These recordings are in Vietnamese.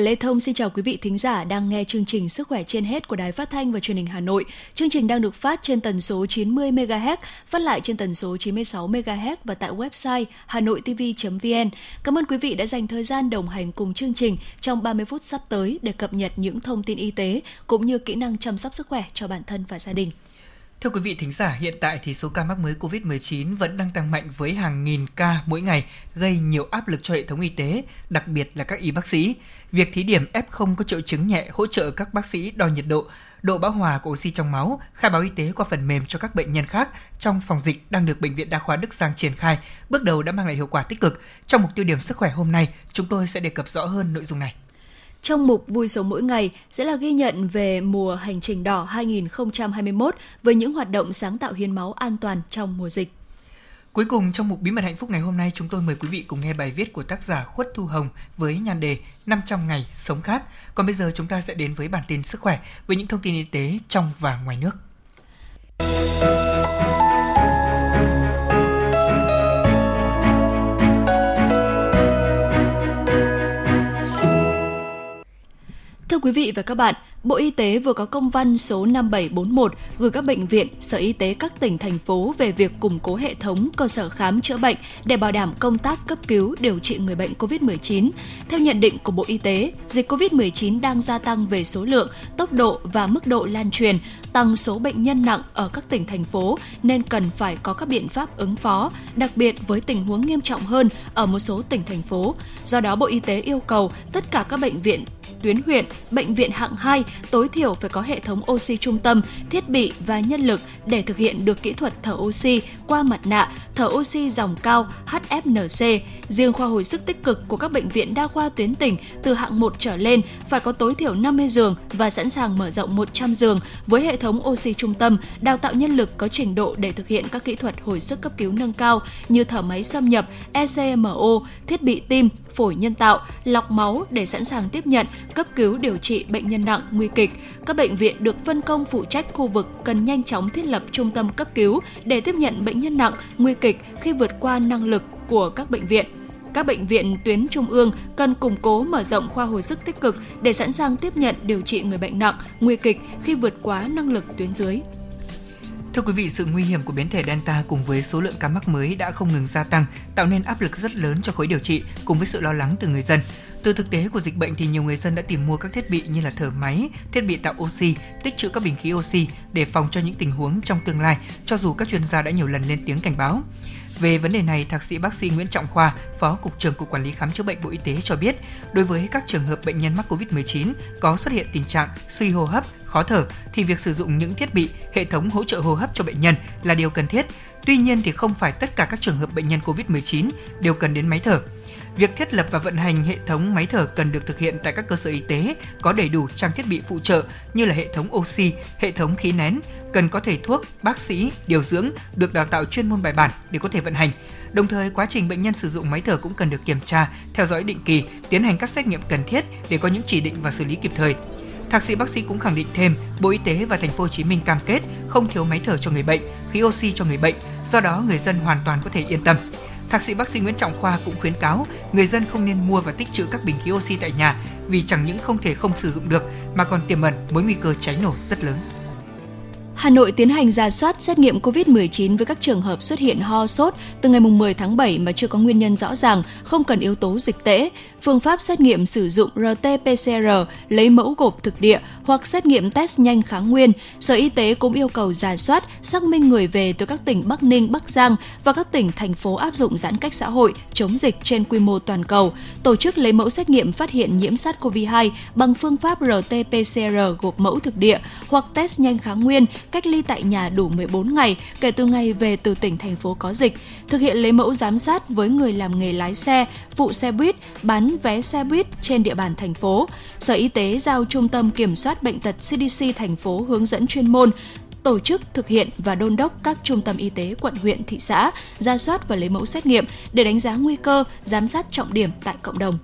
Và Lê Thông xin chào quý vị thính giả đang nghe chương trình Sức khỏe trên hết của Đài Phát thanh và Truyền hình Hà Nội. Chương trình đang được phát trên tần số 90 MHz, phát lại trên tần số 96 MHz và tại website hanoitv.vn. Cảm ơn quý vị đã dành thời gian đồng hành cùng chương trình trong 30 phút sắp tới để cập nhật những thông tin y tế cũng như kỹ năng chăm sóc sức khỏe cho bản thân và gia đình. Thưa quý vị thính giả, hiện tại thì số ca mắc mới COVID-19 vẫn đang tăng mạnh với hàng nghìn ca mỗi ngày, gây nhiều áp lực cho hệ thống y tế, đặc biệt là các y bác sĩ. Việc thí điểm F0 có triệu chứng nhẹ hỗ trợ các bác sĩ đo nhiệt độ, độ bão hòa của oxy trong máu, khai báo y tế qua phần mềm cho các bệnh nhân khác trong phòng dịch đang được Bệnh viện Đa khoa Đức Giang triển khai, bước đầu đã mang lại hiệu quả tích cực. Trong mục tiêu điểm sức khỏe hôm nay, chúng tôi sẽ đề cập rõ hơn nội dung này. Trong mục Vui sống mỗi ngày sẽ là ghi nhận về mùa hành trình đỏ 2021 với những hoạt động sáng tạo hiến máu an toàn trong mùa dịch. Cuối cùng, trong mục Bí mật hạnh phúc ngày hôm nay, chúng tôi mời quý vị cùng nghe bài viết của tác giả Khuất Thu Hồng với nhan đề 500 ngày sống khác. Còn bây giờ chúng ta sẽ đến với bản tin sức khỏe với những thông tin y tế trong và ngoài nước. Thưa quý vị và các bạn, Bộ Y tế vừa có công văn số 5741 gửi các bệnh viện, sở y tế các tỉnh, thành phố về việc củng cố hệ thống cơ sở khám chữa bệnh để bảo đảm công tác cấp cứu điều trị người bệnh COVID-19. Theo nhận định của Bộ Y tế, dịch COVID-19 đang gia tăng về số lượng, tốc độ và mức độ lan truyền, tăng số bệnh nhân nặng ở các tỉnh, thành phố nên cần phải có các biện pháp ứng phó, đặc biệt với tình huống nghiêm trọng hơn ở một số tỉnh, thành phố. Do đó, Bộ Y tế yêu cầu tất cả các bệnh viện tuyến huyện, bệnh viện hạng 2 tối thiểu phải có hệ thống oxy trung tâm, thiết bị và nhân lực để thực hiện được kỹ thuật thở oxy qua mặt nạ, thở oxy dòng cao HFNC. Riêng khoa hồi sức tích cực của các bệnh viện đa khoa tuyến tỉnh từ hạng 1 trở lên phải có tối thiểu 50 giường và sẵn sàng mở rộng 100 giường với hệ thống oxy trung tâm, đào tạo nhân lực có trình độ để thực hiện các kỹ thuật hồi sức cấp cứu nâng cao như thở máy xâm nhập, ECMO, thiết bị tim, phổi nhân tạo, lọc máu để sẵn sàng tiếp nhận, cấp cứu điều trị bệnh nhân nặng, nguy kịch. Các bệnh viện được phân công phụ trách khu vực cần nhanh chóng thiết lập trung tâm cấp cứu để tiếp nhận bệnh nhân nặng, nguy kịch khi vượt qua năng lực của các bệnh viện. Các bệnh viện tuyến trung ương cần củng cố mở rộng khoa hồi sức tích cực để sẵn sàng tiếp nhận điều trị người bệnh nặng, nguy kịch khi vượt quá năng lực tuyến dưới. Thưa quý vị, sự nguy hiểm của biến thể Delta cùng với số lượng ca mắc mới đã không ngừng gia tăng, tạo nên áp lực rất lớn cho khối điều trị cùng với sự lo lắng từ người dân. Từ thực tế của dịch bệnh thì nhiều người dân đã tìm mua các thiết bị như là thở máy, thiết bị tạo oxy, tích trữ các bình khí oxy để phòng cho những tình huống trong tương lai, cho dù các chuyên gia đã nhiều lần lên tiếng cảnh báo. Về vấn đề này, thạc sĩ bác sĩ Nguyễn Trọng Khoa, Phó cục trưởng Cục Quản lý khám chữa bệnh Bộ Y tế cho biết, đối với các trường hợp bệnh nhân mắc COVID-19 có xuất hiện tình trạng suy hô hấp, khó thở thì việc sử dụng những thiết bị, hệ thống hỗ trợ hô hấp cho bệnh nhân là điều cần thiết. Tuy nhiên thì không phải tất cả các trường hợp bệnh nhân COVID-19 đều cần đến máy thở. Việc thiết lập và vận hành hệ thống máy thở cần được thực hiện tại các cơ sở y tế có đầy đủ trang thiết bị phụ trợ như là hệ thống oxy, hệ thống khí nén, cần có thầy thuốc, bác sĩ, điều dưỡng được đào tạo chuyên môn bài bản để có thể vận hành. Đồng thời, quá trình bệnh nhân sử dụng máy thở cũng cần được kiểm tra, theo dõi định kỳ, tiến hành các xét nghiệm cần thiết để có những chỉ định và xử lý kịp thời. Thạc sĩ bác sĩ cũng khẳng định thêm, Bộ Y tế và Thành phố Hồ Chí Minh cam kết không thiếu máy thở cho người bệnh, khí oxy cho người bệnh, do đó người dân hoàn toàn có thể yên tâm. Thạc sĩ bác sĩ Nguyễn Trọng Khoa cũng khuyến cáo người dân không nên mua và tích trữ các bình khí oxy tại nhà vì chẳng những không thể không sử dụng được mà còn tiềm ẩn mối nguy cơ cháy nổ rất lớn. Hà Nội tiến hành ra soát xét nghiệm COVID-19 với các trường hợp xuất hiện ho sốt từ ngày 10 tháng 7 mà chưa có nguyên nhân rõ ràng, không cần yếu tố dịch tễ. Phương pháp xét nghiệm sử dụng RT-PCR lấy mẫu gộp thực địa hoặc xét nghiệm test nhanh kháng nguyên. Sở Y tế cũng yêu cầu ra soát, xác minh người về từ các tỉnh Bắc Ninh, Bắc Giang và các tỉnh, thành phố áp dụng giãn cách xã hội, chống dịch trên quy mô toàn cầu. Tổ chức lấy mẫu xét nghiệm phát hiện nhiễm SARS-CoV-2 bằng phương pháp RT-PCR gộp mẫu thực địa hoặc test nhanh kháng nguyên cách ly tại nhà đủ 14 ngày kể từ ngày về từ tỉnh thành phố có dịch, thực hiện lấy mẫu giám sát với người làm nghề lái xe, phụ xe buýt, bán vé xe buýt trên địa bàn thành phố. Sở Y tế giao Trung tâm Kiểm soát Bệnh tật CDC thành phố hướng dẫn chuyên môn tổ chức thực hiện và đôn đốc các trung tâm y tế quận huyện thị xã ra soát và lấy mẫu xét nghiệm để đánh giá nguy cơ, giám sát trọng điểm tại cộng đồng.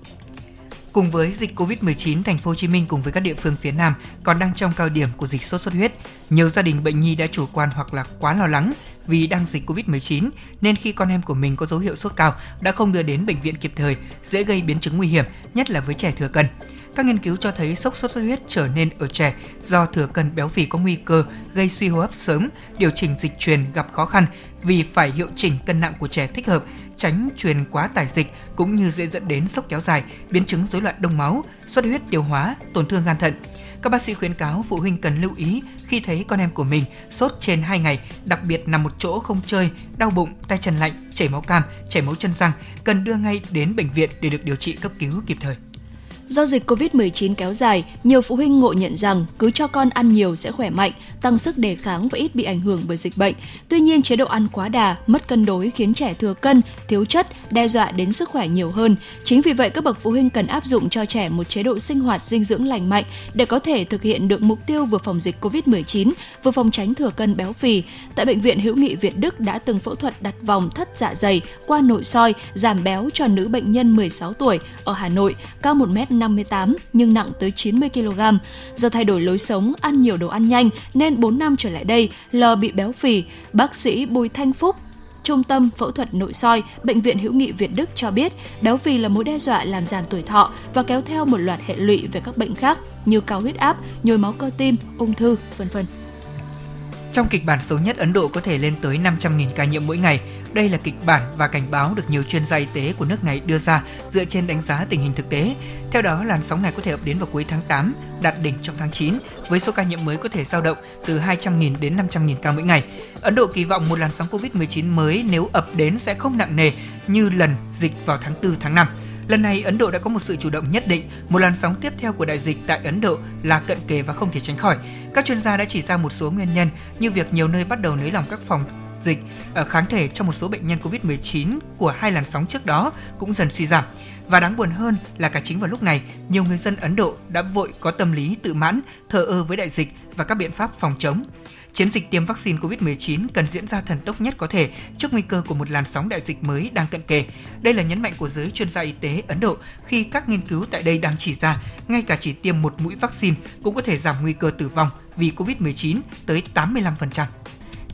Cùng với dịch Covid-19, thành phố Hồ Chí Minh cùng với các địa phương phía Nam còn đang trong cao điểm của dịch sốt xuất huyết. Nhiều gia đình bệnh nhi đã chủ quan hoặc là quá lo lắng vì đang dịch Covid-19 nên khi con em của mình có dấu hiệu sốt cao đã không đưa đến bệnh viện kịp thời, dễ gây biến chứng nguy hiểm, nhất là với trẻ thừa cân. Các nghiên cứu cho thấy sốc sốt xuất huyết trở nên ở trẻ do thừa cân béo phì có nguy cơ gây suy hô hấp sớm, điều chỉnh dịch truyền gặp khó khăn vì phải hiệu chỉnh cân nặng của trẻ thích hợp, tránh truyền quá tải dịch cũng như dễ dẫn đến sốc kéo dài, biến chứng rối loạn đông máu, xuất huyết tiêu hóa, tổn thương gan thận. Các bác sĩ khuyến cáo phụ huynh cần lưu ý khi thấy con em của mình sốt trên 2 ngày, đặc biệt nằm một chỗ không chơi, đau bụng, tay chân lạnh, chảy máu cam, chảy máu chân răng, cần đưa ngay đến bệnh viện để được điều trị cấp cứu kịp thời. Do dịch COVID-19 kéo dài, nhiều phụ huynh ngộ nhận rằng cứ cho con ăn nhiều sẽ khỏe mạnh, tăng sức đề kháng và ít bị ảnh hưởng bởi dịch bệnh. Tuy nhiên, chế độ ăn quá đà, mất cân đối khiến trẻ thừa cân, thiếu chất, đe dọa đến sức khỏe nhiều hơn. Chính vì vậy, các bậc phụ huynh cần áp dụng cho trẻ một chế độ sinh hoạt dinh dưỡng lành mạnh để có thể thực hiện được mục tiêu vừa phòng dịch COVID-19, vừa phòng tránh thừa cân béo phì. Tại Bệnh viện Hữu nghị Việt Đức đã từng phẫu thuật đặt vòng thất dạ dày qua nội soi giảm béo cho nữ bệnh nhân 16 tuổi ở Hà Nội, cao 1 m 58 nhưng nặng tới 90 kg. Do thay đổi lối sống, ăn nhiều đồ ăn nhanh nên 4 năm trở lại đây, L bị béo phì. Bác sĩ Bùi Thanh Phúc, Trung tâm Phẫu thuật Nội soi, Bệnh viện Hữu nghị Việt Đức cho biết béo phì là mối đe dọa làm giảm tuổi thọ và kéo theo một loạt hệ lụy về các bệnh khác như cao huyết áp, nhồi máu cơ tim, ung thư, vân vân. Trong kịch bản xấu nhất, Ấn Độ có thể lên tới 500.000 ca nhiễm mỗi ngày. Đây là kịch bản và cảnh báo được nhiều chuyên gia y tế của nước này đưa ra dựa trên đánh giá tình hình thực tế. Theo đó, làn sóng này có thể ập đến vào cuối tháng 8, đạt đỉnh trong tháng 9, với số ca nhiễm mới có thể dao động từ 200.000 đến 500.000 ca mỗi ngày. Ấn Độ kỳ vọng một làn sóng Covid-19 mới nếu ập đến sẽ không nặng nề như lần dịch vào tháng 4, tháng 5. Lần này, Ấn Độ đã có một sự chủ động nhất định. Một làn sóng tiếp theo của đại dịch tại Ấn Độ là cận kề và không thể tránh khỏi. Các chuyên gia đã chỉ ra một số nguyên nhân như việc nhiều nơi bắt đầu nới lỏng các phòng dịch ở kháng thể trong một số bệnh nhân COVID-19 của hai làn sóng trước đó cũng dần suy giảm. Và đáng buồn hơn là cả chính vào lúc này, nhiều người dân Ấn Độ đã vội có tâm lý tự mãn, thờ ơ với đại dịch và các biện pháp phòng chống. Chiến dịch tiêm vaccine COVID-19 cần diễn ra thần tốc nhất có thể trước nguy cơ của một làn sóng đại dịch mới đang cận kề. Đây là nhấn mạnh của giới chuyên gia y tế Ấn Độ khi các nghiên cứu tại đây đang chỉ ra ngay cả chỉ tiêm một mũi vaccine cũng có thể giảm nguy cơ tử vong vì COVID-19 tới 85%.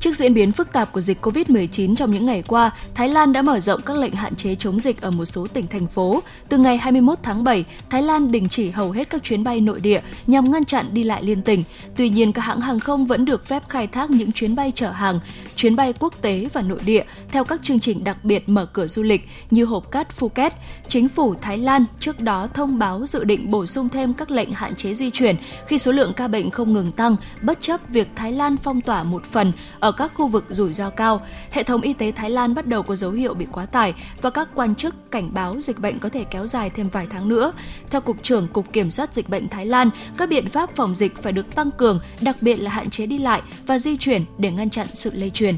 Trước diễn biến phức tạp của dịch COVID-19 trong những ngày qua, Thái Lan đã mở rộng các lệnh hạn chế chống dịch ở một số tỉnh thành phố. Từ ngày 21 tháng 7, Thái Lan đình chỉ hầu hết các chuyến bay nội địa nhằm ngăn chặn đi lại liên tỉnh. Tuy nhiên, các hãng hàng không vẫn được phép khai thác những chuyến bay chở hàng, chuyến bay quốc tế và nội địa theo các chương trình đặc biệt mở cửa du lịch như hộp cát Phuket. Chính phủ Thái Lan trước đó thông báo dự định bổ sung thêm các lệnh hạn chế di chuyển khi số lượng ca bệnh không ngừng tăng, bất chấp việc Thái Lan phong tỏa một phần ở các khu vực rủi ro cao, hệ thống y tế Thái Lan bắt đầu có dấu hiệu bị quá tải và các quan chức cảnh báo dịch bệnh có thể kéo dài thêm vài tháng nữa. Theo Cục trưởng Cục Kiểm soát Dịch bệnh Thái Lan, các biện pháp phòng dịch phải được tăng cường, đặc biệt là hạn chế đi lại và di chuyển để ngăn chặn sự lây truyền.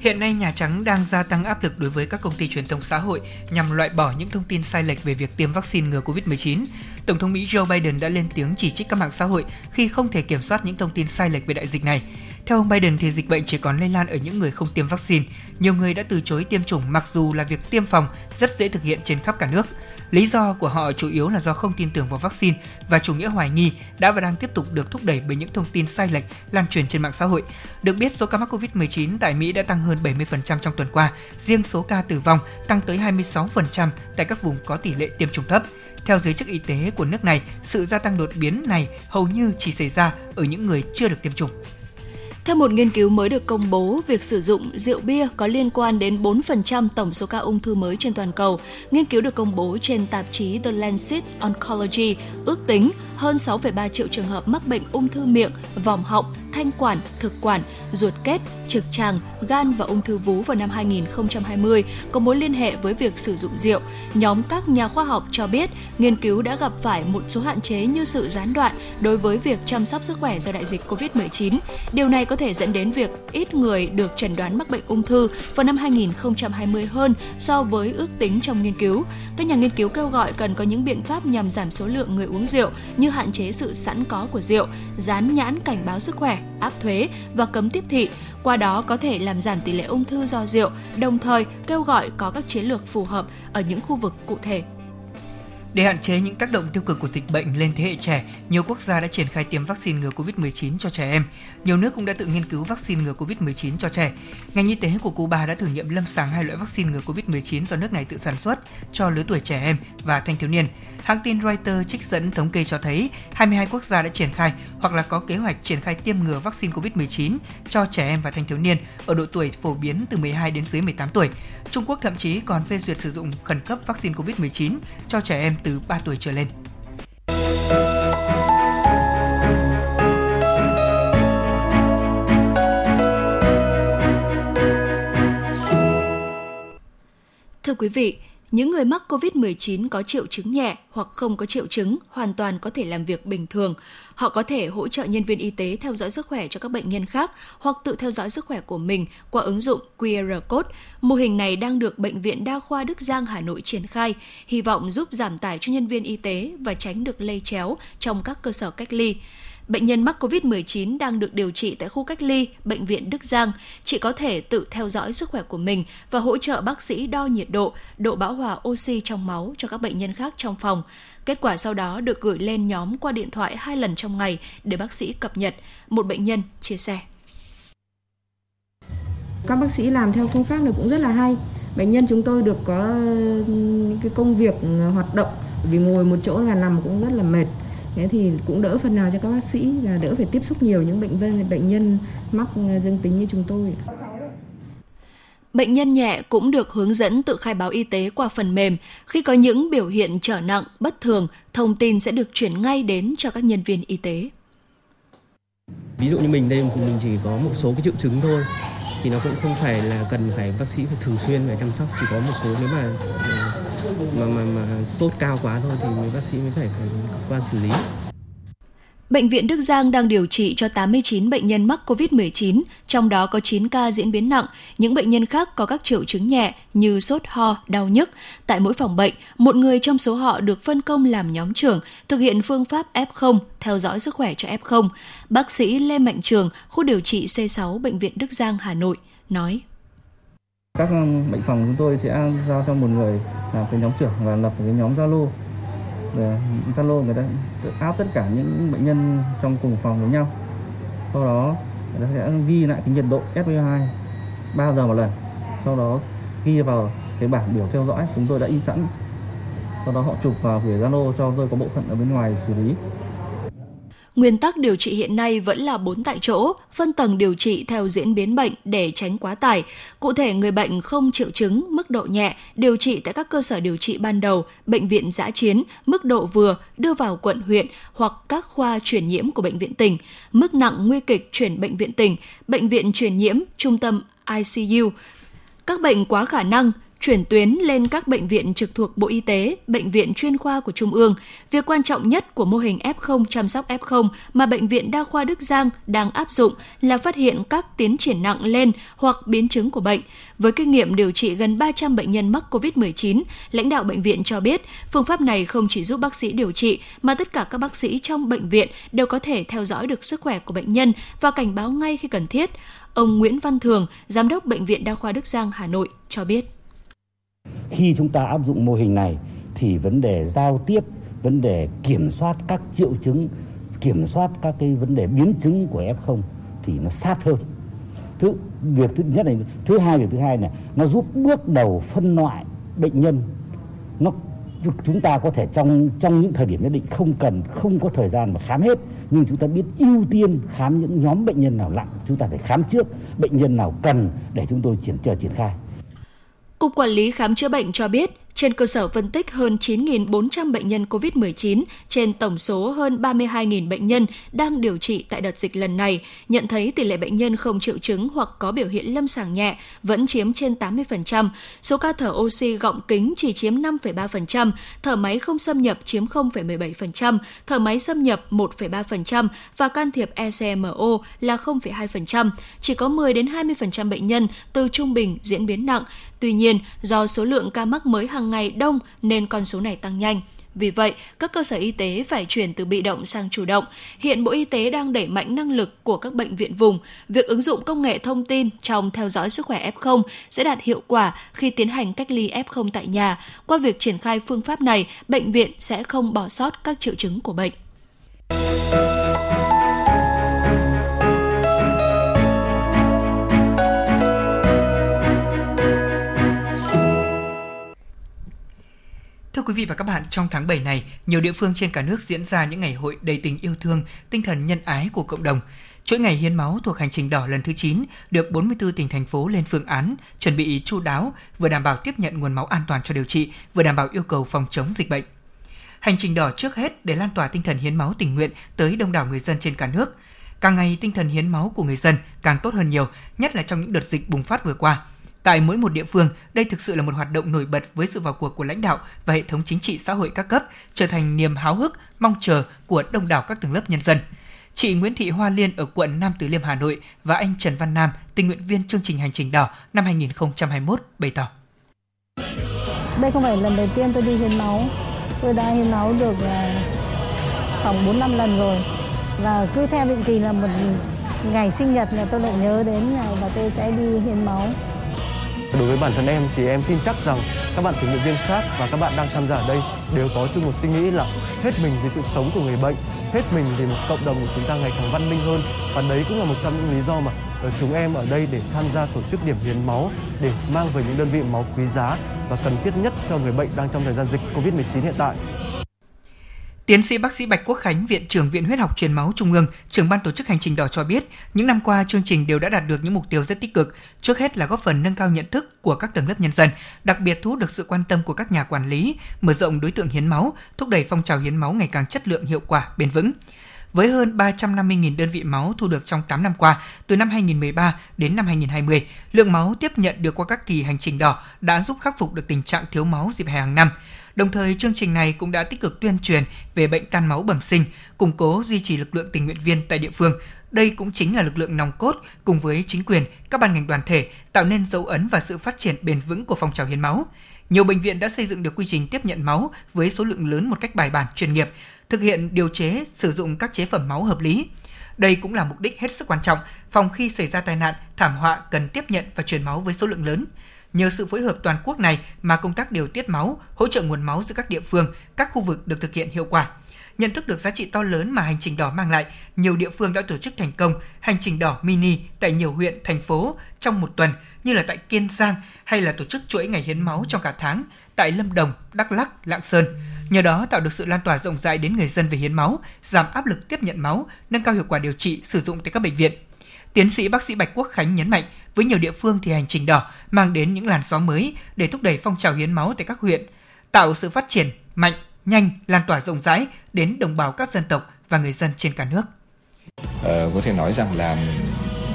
Hiện nay, Nhà Trắng đang gia tăng áp lực đối với các công ty truyền thông xã hội nhằm loại bỏ những thông tin sai lệch về việc tiêm vaccine ngừa COVID-19. Tổng thống Mỹ Joe Biden đã lên tiếng chỉ trích các mạng xã hội khi không thể kiểm soát những thông tin sai lệch về đại dịch này. Theo ông Biden thì dịch bệnh chỉ còn lây lan ở những người không tiêm vaccine. Nhiều người đã từ chối tiêm chủng mặc dù là việc tiêm phòng rất dễ thực hiện trên khắp cả nước. Lý do của họ chủ yếu là do không tin tưởng vào vaccine và chủ nghĩa hoài nghi đã và đang tiếp tục được thúc đẩy bởi những thông tin sai lệch lan truyền trên mạng xã hội. Được biết, số ca mắc COVID-19 tại Mỹ đã tăng hơn 70% trong tuần qua, riêng số ca tử vong tăng tới 26% tại các vùng có tỷ lệ tiêm chủng thấp. Theo giới chức y tế của nước này, sự gia tăng đột biến này hầu như chỉ xảy ra ở những người chưa được tiêm chủng. Theo một nghiên cứu mới được công bố, việc sử dụng rượu bia có liên quan đến 4% tổng số ca ung thư mới trên toàn cầu. Nghiên cứu được công bố trên tạp chí The Lancet Oncology ước tính hơn 6,3 triệu trường hợp mắc bệnh ung thư miệng, vòm họng, thanh quản, thực quản, ruột kết, trực tràng, gan và ung thư vú vào năm 2020 có mối liên hệ với việc sử dụng rượu. Nhóm các nhà khoa học cho biết nghiên cứu đã gặp phải một số hạn chế như sự gián đoạn đối với việc chăm sóc sức khỏe do đại dịch COVID-19. Điều này có thể dẫn đến việc ít người được chẩn đoán mắc bệnh ung thư vào năm 2020 hơn so với ước tính trong nghiên cứu. Các nhà nghiên cứu kêu gọi cần có những biện pháp nhằm giảm số lượng người uống rượu như hạn chế sự sẵn có của rượu, dán nhãn cảnh báo sức khỏe, áp thuế và cấm tiếp thị, qua đó có thể làm giảm tỷ lệ ung thư do rượu, đồng thời kêu gọi có các chiến lược phù hợp ở những khu vực cụ thể. Để hạn chế những tác động tiêu cực của dịch bệnh lên thế hệ trẻ, nhiều quốc gia đã triển khai tiêm vaccine ngừa COVID-19 cho trẻ em. Nhiều nước cũng đã tự nghiên cứu vaccine ngừa COVID-19 cho trẻ. Ngành y tế của Cuba đã thử nghiệm lâm sàng hai loại vaccine ngừa COVID-19 do nước này tự sản xuất cho lứa tuổi trẻ em và thanh thiếu niên. Hãng tin Reuters trích dẫn thống kê cho thấy 22 quốc gia đã triển khai hoặc là có kế hoạch triển khai tiêm ngừa vaccine COVID-19 cho trẻ em và thanh thiếu niên ở độ tuổi phổ biến từ 12 đến dưới 18 tuổi. Trung Quốc thậm chí còn phê duyệt sử dụng khẩn cấp vaccine COVID-19 cho trẻ em từ 3 tuổi trở lên. Thưa quý vị, những người mắc COVID-19 có triệu chứng nhẹ hoặc không có triệu chứng hoàn toàn có thể làm việc bình thường. Họ có thể hỗ trợ nhân viên y tế theo dõi sức khỏe cho các bệnh nhân khác hoặc tự theo dõi sức khỏe của mình qua ứng dụng QR Code. Mô hình này đang được Bệnh viện Đa khoa Đức Giang Hà Nội triển khai, hy vọng giúp giảm tải cho nhân viên y tế và tránh được lây chéo trong các cơ sở cách ly. Bệnh nhân mắc COVID-19 đang được điều trị tại khu cách ly Bệnh viện Đức Giang. Chị có thể tự theo dõi sức khỏe của mình và hỗ trợ bác sĩ đo nhiệt độ, độ bão hòa oxy trong máu cho các bệnh nhân khác trong phòng. Kết quả sau đó được gửi lên nhóm qua điện thoại hai lần trong ngày để bác sĩ cập nhật. Một bệnh nhân chia sẻ. Các bác sĩ làm theo phương pháp này cũng rất là hay. Bệnh nhân chúng tôi được có những cái công việc ừ, hoạt động vì ngồi một chỗ là nằm cũng rất là mệt thế thì cũng đỡ phần nào cho các bác sĩ là đỡ phải tiếp xúc nhiều những bệnh nhân bệnh nhân mắc dương tính như chúng tôi Bệnh nhân nhẹ cũng được hướng dẫn tự khai báo y tế qua phần mềm. Khi có những biểu hiện trở nặng, bất thường, thông tin sẽ được chuyển ngay đến cho các nhân viên y tế. Ví dụ như mình đây thì mình chỉ có một số cái triệu chứng thôi thì nó cũng không phải là cần phải bác sĩ phải thường xuyên phải chăm sóc chỉ có một số nếu mà mà mà, mà sốt cao quá thôi thì bác sĩ mới phải, phải qua xử lý. Bệnh viện Đức Giang đang điều trị cho 89 bệnh nhân mắc COVID-19, trong đó có 9 ca diễn biến nặng. Những bệnh nhân khác có các triệu chứng nhẹ như sốt ho, đau nhức. Tại mỗi phòng bệnh, một người trong số họ được phân công làm nhóm trưởng, thực hiện phương pháp F0, theo dõi sức khỏe cho F0. Bác sĩ Lê Mạnh Trường, khu điều trị C6 Bệnh viện Đức Giang, Hà Nội, nói. Các bệnh phòng chúng tôi sẽ giao cho một người làm cái nhóm trưởng và lập một cái nhóm Zalo. Zalo người ta áp tất cả những bệnh nhân trong cùng phòng với nhau. Sau đó người ta sẽ ghi lại cái nhiệt độ SPO2 bao giờ một lần. Sau đó ghi vào cái bảng biểu theo dõi chúng tôi đã in sẵn. Sau đó họ chụp vào gửi Zalo cho tôi có bộ phận ở bên ngoài xử lý. Nguyên tắc điều trị hiện nay vẫn là 4 tại chỗ, phân tầng điều trị theo diễn biến bệnh để tránh quá tải. Cụ thể, người bệnh không triệu chứng, mức độ nhẹ, điều trị tại các cơ sở điều trị ban đầu, bệnh viện giã chiến, mức độ vừa, đưa vào quận huyện hoặc các khoa truyền nhiễm của bệnh viện tỉnh, mức nặng nguy kịch chuyển bệnh viện tỉnh, bệnh viện truyền nhiễm, trung tâm ICU, các bệnh quá khả năng, chuyển tuyến lên các bệnh viện trực thuộc Bộ Y tế, bệnh viện chuyên khoa của Trung ương. Việc quan trọng nhất của mô hình F0 chăm sóc F0 mà Bệnh viện Đa khoa Đức Giang đang áp dụng là phát hiện các tiến triển nặng lên hoặc biến chứng của bệnh. Với kinh nghiệm điều trị gần 300 bệnh nhân mắc COVID-19, lãnh đạo bệnh viện cho biết phương pháp này không chỉ giúp bác sĩ điều trị mà tất cả các bác sĩ trong bệnh viện đều có thể theo dõi được sức khỏe của bệnh nhân và cảnh báo ngay khi cần thiết. Ông Nguyễn Văn Thường, Giám đốc Bệnh viện Đa khoa Đức Giang, Hà Nội cho biết. Khi chúng ta áp dụng mô hình này thì vấn đề giao tiếp, vấn đề kiểm soát các triệu chứng, kiểm soát các cái vấn đề biến chứng của F0 thì nó sát hơn. Thứ việc thứ nhất này, thứ hai việc thứ hai này nó giúp bước đầu phân loại bệnh nhân. Nó chúng ta có thể trong trong những thời điểm nhất định không cần không có thời gian mà khám hết. Nhưng chúng ta biết ưu tiên khám những nhóm bệnh nhân nào nặng chúng ta phải khám trước bệnh nhân nào cần để chúng tôi triển chờ triển khai. Cục Quản lý Khám chữa bệnh cho biết, trên cơ sở phân tích hơn 9.400 bệnh nhân COVID-19 trên tổng số hơn 32.000 bệnh nhân đang điều trị tại đợt dịch lần này, nhận thấy tỷ lệ bệnh nhân không triệu chứng hoặc có biểu hiện lâm sàng nhẹ vẫn chiếm trên 80%, số ca thở oxy gọng kính chỉ chiếm 5,3%, thở máy không xâm nhập chiếm 0,17%, thở máy xâm nhập 1,3% và can thiệp ECMO là 0,2%. Chỉ có 10 đến 20% bệnh nhân từ trung bình diễn biến nặng. Tuy nhiên, do số lượng ca mắc mới hàng ngày đông nên con số này tăng nhanh. Vì vậy, các cơ sở y tế phải chuyển từ bị động sang chủ động. Hiện Bộ Y tế đang đẩy mạnh năng lực của các bệnh viện vùng. Việc ứng dụng công nghệ thông tin trong theo dõi sức khỏe F0 sẽ đạt hiệu quả khi tiến hành cách ly F0 tại nhà. Qua việc triển khai phương pháp này, bệnh viện sẽ không bỏ sót các triệu chứng của bệnh. Vị và các bạn, trong tháng 7 này, nhiều địa phương trên cả nước diễn ra những ngày hội đầy tình yêu thương, tinh thần nhân ái của cộng đồng. Chuỗi ngày hiến máu thuộc hành trình đỏ lần thứ 9 được 44 tỉnh thành phố lên phương án chuẩn bị chu đáo, vừa đảm bảo tiếp nhận nguồn máu an toàn cho điều trị, vừa đảm bảo yêu cầu phòng chống dịch bệnh. Hành trình đỏ trước hết để lan tỏa tinh thần hiến máu tình nguyện tới đông đảo người dân trên cả nước. Càng ngày tinh thần hiến máu của người dân càng tốt hơn nhiều, nhất là trong những đợt dịch bùng phát vừa qua. Tại mỗi một địa phương, đây thực sự là một hoạt động nổi bật với sự vào cuộc của lãnh đạo và hệ thống chính trị xã hội các cấp, trở thành niềm háo hức, mong chờ của đông đảo các tầng lớp nhân dân. Chị Nguyễn Thị Hoa Liên ở quận Nam Từ Liêm Hà Nội và anh Trần Văn Nam, tình nguyện viên chương trình Hành trình đỏ năm 2021 bày tỏ. Đây không phải lần đầu tiên tôi đi hiến máu. Tôi đã hiến máu được à, khoảng 4 năm lần rồi. Và cứ theo định kỳ là một ngày sinh nhật là tôi lại nhớ đến ngày và tôi sẽ đi hiến máu. Đối với bản thân em thì em tin chắc rằng các bạn tình nguyện viên khác và các bạn đang tham gia ở đây đều có chung một suy nghĩ là hết mình vì sự sống của người bệnh, hết mình vì một cộng đồng của chúng ta ngày càng văn minh hơn và đấy cũng là một trong những lý do mà ờ, chúng em ở đây để tham gia tổ chức điểm hiến máu để mang về những đơn vị máu quý giá và cần thiết nhất cho người bệnh đang trong thời gian dịch Covid-19 hiện tại. Tiến sĩ bác sĩ Bạch Quốc Khánh, Viện trưởng Viện Huyết học Truyền máu Trung ương, trưởng ban tổ chức hành trình đỏ cho biết, những năm qua chương trình đều đã đạt được những mục tiêu rất tích cực. Trước hết là góp phần nâng cao nhận thức của các tầng lớp nhân dân, đặc biệt thu hút được sự quan tâm của các nhà quản lý, mở rộng đối tượng hiến máu, thúc đẩy phong trào hiến máu ngày càng chất lượng hiệu quả, bền vững. Với hơn 350.000 đơn vị máu thu được trong 8 năm qua, từ năm 2013 đến năm 2020, lượng máu tiếp nhận được qua các kỳ hành trình đỏ đã giúp khắc phục được tình trạng thiếu máu dịp hè hàng năm. Đồng thời, chương trình này cũng đã tích cực tuyên truyền về bệnh tan máu bẩm sinh, củng cố duy trì lực lượng tình nguyện viên tại địa phương. Đây cũng chính là lực lượng nòng cốt cùng với chính quyền, các ban ngành đoàn thể tạo nên dấu ấn và sự phát triển bền vững của phong trào hiến máu. Nhiều bệnh viện đã xây dựng được quy trình tiếp nhận máu với số lượng lớn một cách bài bản chuyên nghiệp, thực hiện điều chế, sử dụng các chế phẩm máu hợp lý. Đây cũng là mục đích hết sức quan trọng phòng khi xảy ra tai nạn, thảm họa cần tiếp nhận và truyền máu với số lượng lớn. Nhờ sự phối hợp toàn quốc này mà công tác điều tiết máu, hỗ trợ nguồn máu giữa các địa phương, các khu vực được thực hiện hiệu quả. Nhận thức được giá trị to lớn mà hành trình đỏ mang lại, nhiều địa phương đã tổ chức thành công hành trình đỏ mini tại nhiều huyện, thành phố trong một tuần như là tại Kiên Giang hay là tổ chức chuỗi ngày hiến máu trong cả tháng tại Lâm Đồng, Đắk Lắk, Lạng Sơn. Nhờ đó tạo được sự lan tỏa rộng rãi đến người dân về hiến máu, giảm áp lực tiếp nhận máu, nâng cao hiệu quả điều trị sử dụng tại các bệnh viện. Tiến sĩ bác sĩ Bạch Quốc Khánh nhấn mạnh, với nhiều địa phương thì hành trình đỏ mang đến những làn gió mới để thúc đẩy phong trào hiến máu tại các huyện, tạo sự phát triển mạnh, nhanh, lan tỏa rộng rãi đến đồng bào các dân tộc và người dân trên cả nước. Ờ, có thể nói rằng là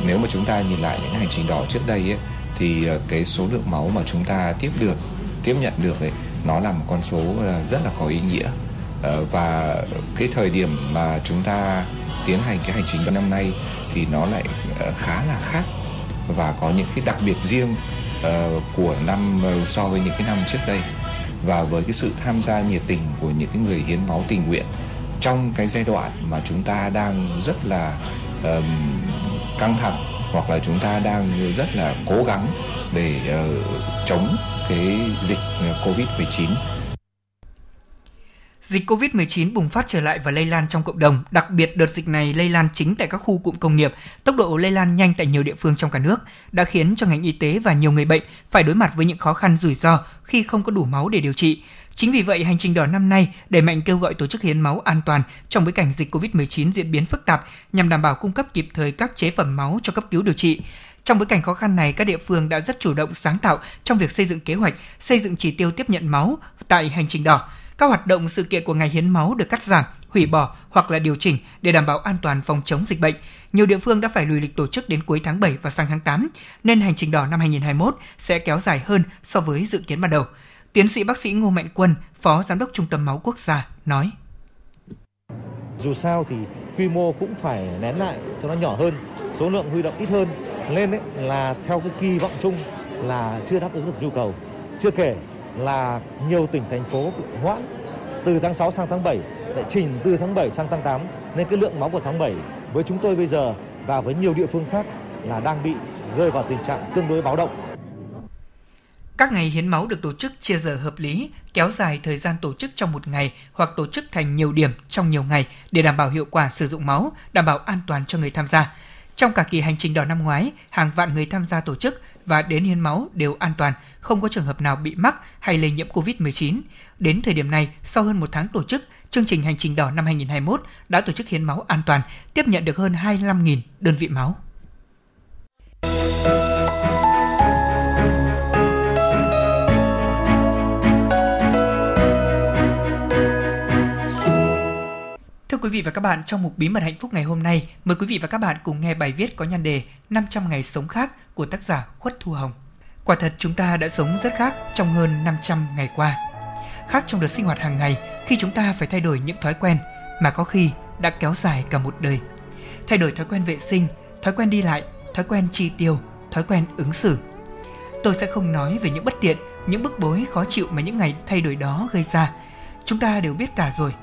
nếu mà chúng ta nhìn lại những hành trình đỏ trước đây ấy, thì ờ, cái số lượng máu mà chúng ta tiếp được tiếp nhận được ấy nó là một con số ờ, rất là có ý nghĩa ờ, và cái thời điểm mà chúng ta tiến hành cái hành trình năm nay thì nó lại ờ, khá là khác và có những cái đặc biệt riêng ờ, của năm ờ, so với những cái năm trước đây. Và với cái sự tham gia nhiệt tình của những cái người hiến máu tình nguyện trong cái giai đoạn mà chúng ta đang rất là um, căng thẳng hoặc là chúng ta đang rất là cố gắng để uh, chống cái dịch Covid-19 Dịch COVID-19 bùng phát trở lại và lây lan trong cộng đồng, đặc biệt đợt dịch này lây lan chính tại các khu cụm công nghiệp, tốc độ lây lan nhanh tại nhiều địa phương trong cả nước đã khiến cho ngành y tế và nhiều người bệnh phải đối mặt với những khó khăn rủi ro khi không có đủ máu để điều trị. Chính vì vậy, hành trình đỏ năm nay đẩy mạnh kêu gọi tổ chức hiến máu an toàn trong bối cảnh dịch COVID-19 diễn biến phức tạp nhằm đảm bảo cung cấp kịp thời các chế phẩm máu cho cấp cứu điều trị. Trong bối cảnh khó khăn này, các địa phương đã rất chủ động sáng tạo trong việc xây dựng kế hoạch, xây dựng chỉ tiêu tiếp nhận máu tại hành trình đỏ các hoạt động sự kiện của ngày hiến máu được cắt giảm, hủy bỏ hoặc là điều chỉnh để đảm bảo an toàn phòng chống dịch bệnh. Nhiều địa phương đã phải lùi lịch tổ chức đến cuối tháng 7 và sang tháng 8, nên hành trình đỏ năm 2021 sẽ kéo dài hơn so với dự kiến ban đầu. Tiến sĩ bác sĩ Ngô Mạnh Quân, Phó Giám đốc Trung tâm Máu Quốc gia, nói. Dù sao thì quy mô cũng phải nén lại cho nó nhỏ hơn, số lượng huy động ít hơn, lên ấy là theo cái kỳ vọng chung là chưa đáp ứng được nhu cầu. Chưa kể là nhiều tỉnh thành phố hoãn từ tháng 6 sang tháng 7 lại chỉnh từ tháng 7 sang tháng 8 nên cái lượng máu của tháng 7 với chúng tôi bây giờ và với nhiều địa phương khác là đang bị rơi vào tình trạng tương đối báo động. Các ngày hiến máu được tổ chức chia giờ hợp lý, kéo dài thời gian tổ chức trong một ngày hoặc tổ chức thành nhiều điểm trong nhiều ngày để đảm bảo hiệu quả sử dụng máu, đảm bảo an toàn cho người tham gia. Trong cả kỳ hành trình đỏ năm ngoái, hàng vạn người tham gia tổ chức và đến hiến máu đều an toàn, không có trường hợp nào bị mắc hay lây nhiễm COVID-19. Đến thời điểm này, sau hơn một tháng tổ chức, chương trình Hành trình đỏ năm 2021 đã tổ chức hiến máu an toàn, tiếp nhận được hơn 25.000 đơn vị máu. Quý vị và các bạn, trong mục Bí mật hạnh phúc ngày hôm nay, mời quý vị và các bạn cùng nghe bài viết có nhan đề 500 ngày sống khác của tác giả Khuất Thu Hồng. Quả thật chúng ta đã sống rất khác trong hơn 500 ngày qua. Khác trong đợt sinh hoạt hàng ngày khi chúng ta phải thay đổi những thói quen mà có khi đã kéo dài cả một đời. Thay đổi thói quen vệ sinh, thói quen đi lại, thói quen chi tiêu, thói quen ứng xử. Tôi sẽ không nói về những bất tiện, những bức bối khó chịu mà những ngày thay đổi đó gây ra. Chúng ta đều biết cả rồi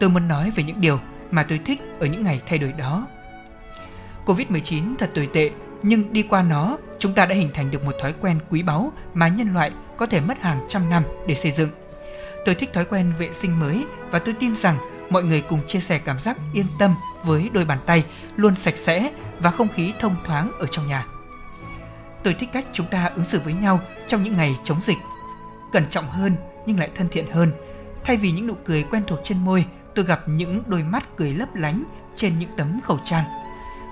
tôi muốn nói về những điều mà tôi thích ở những ngày thay đổi đó. Covid-19 thật tồi tệ, nhưng đi qua nó, chúng ta đã hình thành được một thói quen quý báu mà nhân loại có thể mất hàng trăm năm để xây dựng. Tôi thích thói quen vệ sinh mới và tôi tin rằng mọi người cùng chia sẻ cảm giác yên tâm với đôi bàn tay luôn sạch sẽ và không khí thông thoáng ở trong nhà. Tôi thích cách chúng ta ứng xử với nhau trong những ngày chống dịch. Cẩn trọng hơn nhưng lại thân thiện hơn. Thay vì những nụ cười quen thuộc trên môi, tôi gặp những đôi mắt cười lấp lánh trên những tấm khẩu trang.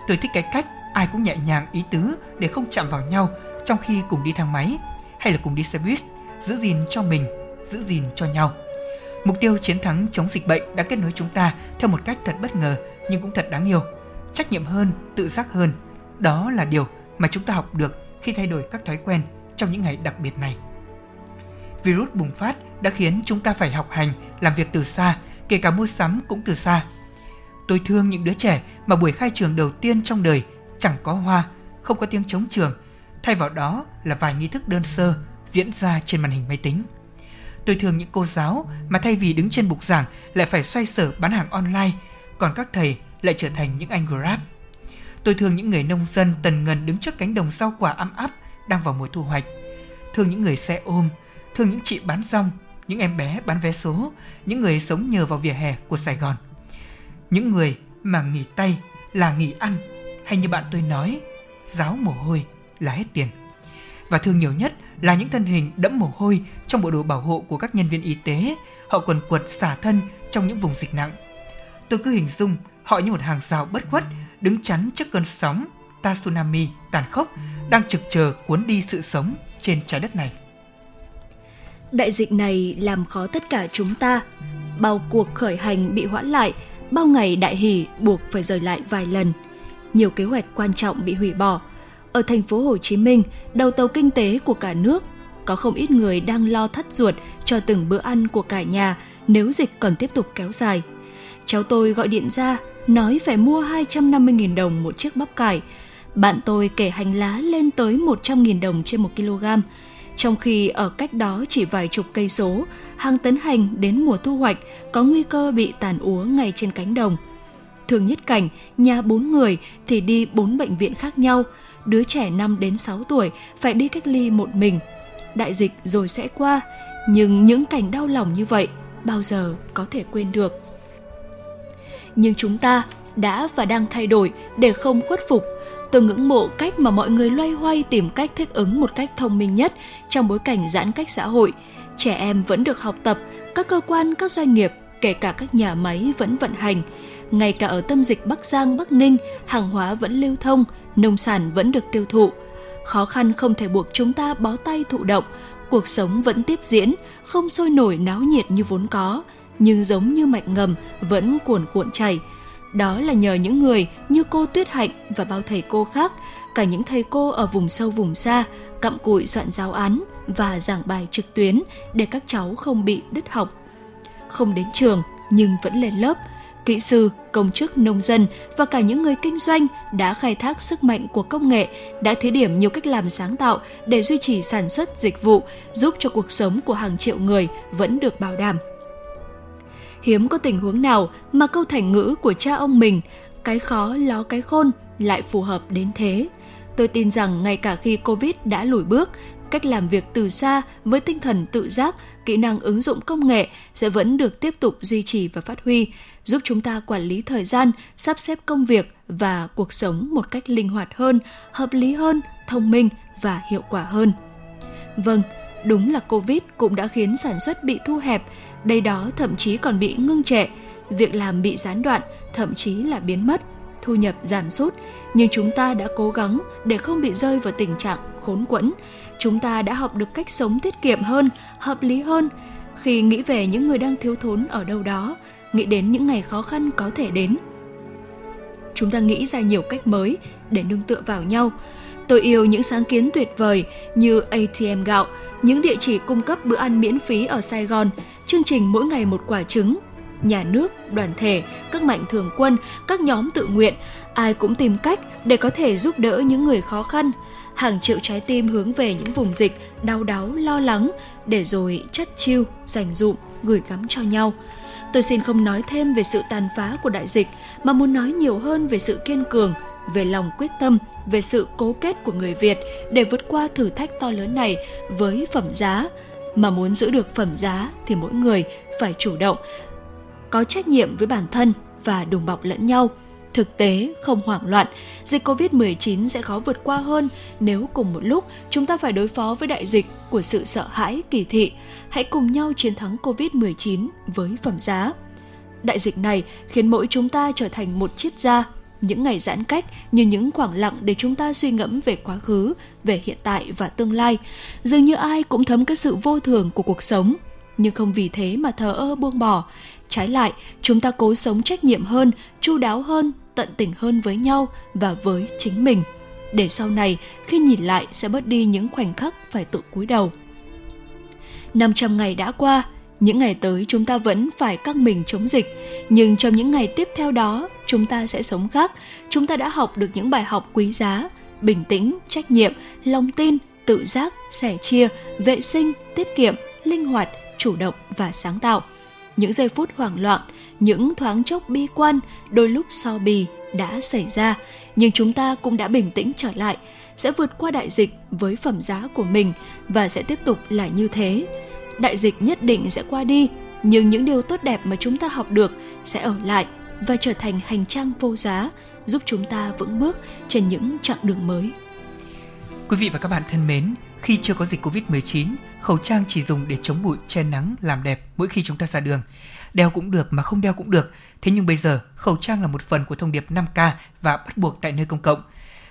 Tôi thích cái cách ai cũng nhẹ nhàng ý tứ để không chạm vào nhau trong khi cùng đi thang máy hay là cùng đi xe buýt, giữ gìn cho mình, giữ gìn cho nhau. Mục tiêu chiến thắng chống dịch bệnh đã kết nối chúng ta theo một cách thật bất ngờ nhưng cũng thật đáng yêu. Trách nhiệm hơn, tự giác hơn, đó là điều mà chúng ta học được khi thay đổi các thói quen trong những ngày đặc biệt này. Virus bùng phát đã khiến chúng ta phải học hành, làm việc từ xa kể cả mua sắm cũng từ xa. Tôi thương những đứa trẻ mà buổi khai trường đầu tiên trong đời chẳng có hoa, không có tiếng chống trường, thay vào đó là vài nghi thức đơn sơ diễn ra trên màn hình máy tính. Tôi thương những cô giáo mà thay vì đứng trên bục giảng lại phải xoay sở bán hàng online, còn các thầy lại trở thành những anh Grab. Tôi thương những người nông dân tần ngần đứng trước cánh đồng rau quả ấm áp đang vào mùa thu hoạch. Thương những người xe ôm, thương những chị bán rong những em bé bán vé số, những người sống nhờ vào vỉa hè của Sài Gòn. Những người mà nghỉ tay là nghỉ ăn, hay như bạn tôi nói, giáo mồ hôi là hết tiền. Và thương nhiều nhất là những thân hình đẫm mồ hôi trong bộ đồ bảo hộ của các nhân viên y tế, họ quần quật xả thân trong những vùng dịch nặng. Tôi cứ hình dung họ như một hàng rào bất khuất đứng chắn trước cơn sóng ta tsunami tàn khốc đang trực chờ cuốn đi sự sống trên trái đất này. Đại dịch này làm khó tất cả chúng ta. Bao cuộc khởi hành bị hoãn lại, bao ngày đại hỷ buộc phải rời lại vài lần. Nhiều kế hoạch quan trọng bị hủy bỏ. Ở thành phố Hồ Chí Minh, đầu tàu kinh tế của cả nước, có không ít người đang lo thắt ruột cho từng bữa ăn của cả nhà nếu dịch còn tiếp tục kéo dài. Cháu tôi gọi điện ra, nói phải mua 250.000 đồng một chiếc bắp cải. Bạn tôi kể hành lá lên tới 100.000 đồng trên 1 kg trong khi ở cách đó chỉ vài chục cây số, hàng tấn hành đến mùa thu hoạch có nguy cơ bị tàn úa ngay trên cánh đồng. Thường nhất cảnh, nhà bốn người thì đi bốn bệnh viện khác nhau, đứa trẻ 5 đến 6 tuổi phải đi cách ly một mình. Đại dịch rồi sẽ qua, nhưng những cảnh đau lòng như vậy bao giờ có thể quên được. Nhưng chúng ta đã và đang thay đổi để không khuất phục Tôi ngưỡng mộ cách mà mọi người loay hoay tìm cách thích ứng một cách thông minh nhất trong bối cảnh giãn cách xã hội. Trẻ em vẫn được học tập, các cơ quan, các doanh nghiệp, kể cả các nhà máy vẫn vận hành. Ngay cả ở tâm dịch Bắc Giang, Bắc Ninh, hàng hóa vẫn lưu thông, nông sản vẫn được tiêu thụ. Khó khăn không thể buộc chúng ta bó tay thụ động, cuộc sống vẫn tiếp diễn, không sôi nổi náo nhiệt như vốn có, nhưng giống như mạch ngầm vẫn cuồn cuộn chảy, đó là nhờ những người như cô Tuyết Hạnh và bao thầy cô khác, cả những thầy cô ở vùng sâu vùng xa, cặm cụi soạn giáo án và giảng bài trực tuyến để các cháu không bị đứt học. Không đến trường nhưng vẫn lên lớp, kỹ sư, công chức, nông dân và cả những người kinh doanh đã khai thác sức mạnh của công nghệ, đã thí điểm nhiều cách làm sáng tạo để duy trì sản xuất dịch vụ, giúp cho cuộc sống của hàng triệu người vẫn được bảo đảm hiếm có tình huống nào mà câu thành ngữ của cha ông mình cái khó ló cái khôn lại phù hợp đến thế. Tôi tin rằng ngay cả khi Covid đã lùi bước, cách làm việc từ xa với tinh thần tự giác, kỹ năng ứng dụng công nghệ sẽ vẫn được tiếp tục duy trì và phát huy, giúp chúng ta quản lý thời gian, sắp xếp công việc và cuộc sống một cách linh hoạt hơn, hợp lý hơn, thông minh và hiệu quả hơn. Vâng, đúng là Covid cũng đã khiến sản xuất bị thu hẹp, đây đó thậm chí còn bị ngưng trệ, việc làm bị gián đoạn, thậm chí là biến mất, thu nhập giảm sút, nhưng chúng ta đã cố gắng để không bị rơi vào tình trạng khốn quẫn. Chúng ta đã học được cách sống tiết kiệm hơn, hợp lý hơn. Khi nghĩ về những người đang thiếu thốn ở đâu đó, nghĩ đến những ngày khó khăn có thể đến. Chúng ta nghĩ ra nhiều cách mới để nương tựa vào nhau. Tôi yêu những sáng kiến tuyệt vời như ATM gạo, những địa chỉ cung cấp bữa ăn miễn phí ở Sài Gòn, chương trình mỗi ngày một quả trứng, nhà nước, đoàn thể, các mạnh thường quân, các nhóm tự nguyện, ai cũng tìm cách để có thể giúp đỡ những người khó khăn. Hàng triệu trái tim hướng về những vùng dịch, đau đáu, lo lắng, để rồi chất chiêu, dành dụm, gửi gắm cho nhau. Tôi xin không nói thêm về sự tàn phá của đại dịch, mà muốn nói nhiều hơn về sự kiên cường, về lòng quyết tâm, về sự cố kết của người Việt để vượt qua thử thách to lớn này với phẩm giá. Mà muốn giữ được phẩm giá thì mỗi người phải chủ động, có trách nhiệm với bản thân và đùm bọc lẫn nhau. Thực tế, không hoảng loạn, dịch Covid-19 sẽ khó vượt qua hơn nếu cùng một lúc chúng ta phải đối phó với đại dịch của sự sợ hãi, kỳ thị. Hãy cùng nhau chiến thắng Covid-19 với phẩm giá. Đại dịch này khiến mỗi chúng ta trở thành một chiếc da, những ngày giãn cách như những khoảng lặng để chúng ta suy ngẫm về quá khứ, về hiện tại và tương lai. Dường như ai cũng thấm cái sự vô thường của cuộc sống, nhưng không vì thế mà thờ ơ buông bỏ. Trái lại, chúng ta cố sống trách nhiệm hơn, chu đáo hơn, tận tình hơn với nhau và với chính mình. Để sau này, khi nhìn lại sẽ bớt đi những khoảnh khắc phải tự cúi đầu. 500 ngày đã qua, những ngày tới chúng ta vẫn phải căng mình chống dịch, nhưng trong những ngày tiếp theo đó, chúng ta sẽ sống khác. Chúng ta đã học được những bài học quý giá, bình tĩnh, trách nhiệm, lòng tin, tự giác, sẻ chia, vệ sinh, tiết kiệm, linh hoạt, chủ động và sáng tạo. Những giây phút hoảng loạn, những thoáng chốc bi quan, đôi lúc so bì đã xảy ra, nhưng chúng ta cũng đã bình tĩnh trở lại, sẽ vượt qua đại dịch với phẩm giá của mình và sẽ tiếp tục là như thế đại dịch nhất định sẽ qua đi, nhưng những điều tốt đẹp mà chúng ta học được sẽ ở lại và trở thành hành trang vô giá, giúp chúng ta vững bước trên những chặng đường mới. Quý vị và các bạn thân mến, khi chưa có dịch Covid-19, khẩu trang chỉ dùng để chống bụi, che nắng, làm đẹp mỗi khi chúng ta ra đường. Đeo cũng được mà không đeo cũng được. Thế nhưng bây giờ, khẩu trang là một phần của thông điệp 5K và bắt buộc tại nơi công cộng.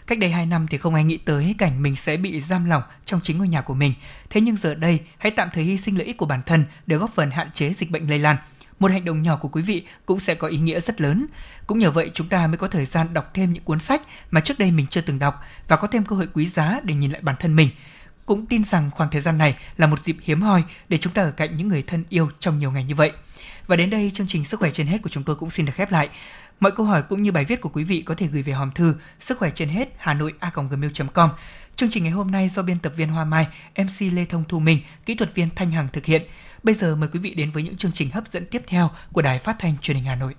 Cách đây 2 năm thì không ai nghĩ tới cảnh mình sẽ bị giam lỏng trong chính ngôi nhà của mình. Thế nhưng giờ đây, hãy tạm thời hy sinh lợi ích của bản thân để góp phần hạn chế dịch bệnh lây lan. Một hành động nhỏ của quý vị cũng sẽ có ý nghĩa rất lớn. Cũng nhờ vậy chúng ta mới có thời gian đọc thêm những cuốn sách mà trước đây mình chưa từng đọc và có thêm cơ hội quý giá để nhìn lại bản thân mình. Cũng tin rằng khoảng thời gian này là một dịp hiếm hoi để chúng ta ở cạnh những người thân yêu trong nhiều ngày như vậy. Và đến đây chương trình Sức khỏe trên hết của chúng tôi cũng xin được khép lại. Mọi câu hỏi cũng như bài viết của quý vị có thể gửi về hòm thư sức khỏe trên hết hà nội a gmail.com. Chương trình ngày hôm nay do biên tập viên Hoa Mai, MC Lê Thông Thu Minh, kỹ thuật viên Thanh Hằng thực hiện. Bây giờ mời quý vị đến với những chương trình hấp dẫn tiếp theo của Đài Phát thanh Truyền hình Hà Nội.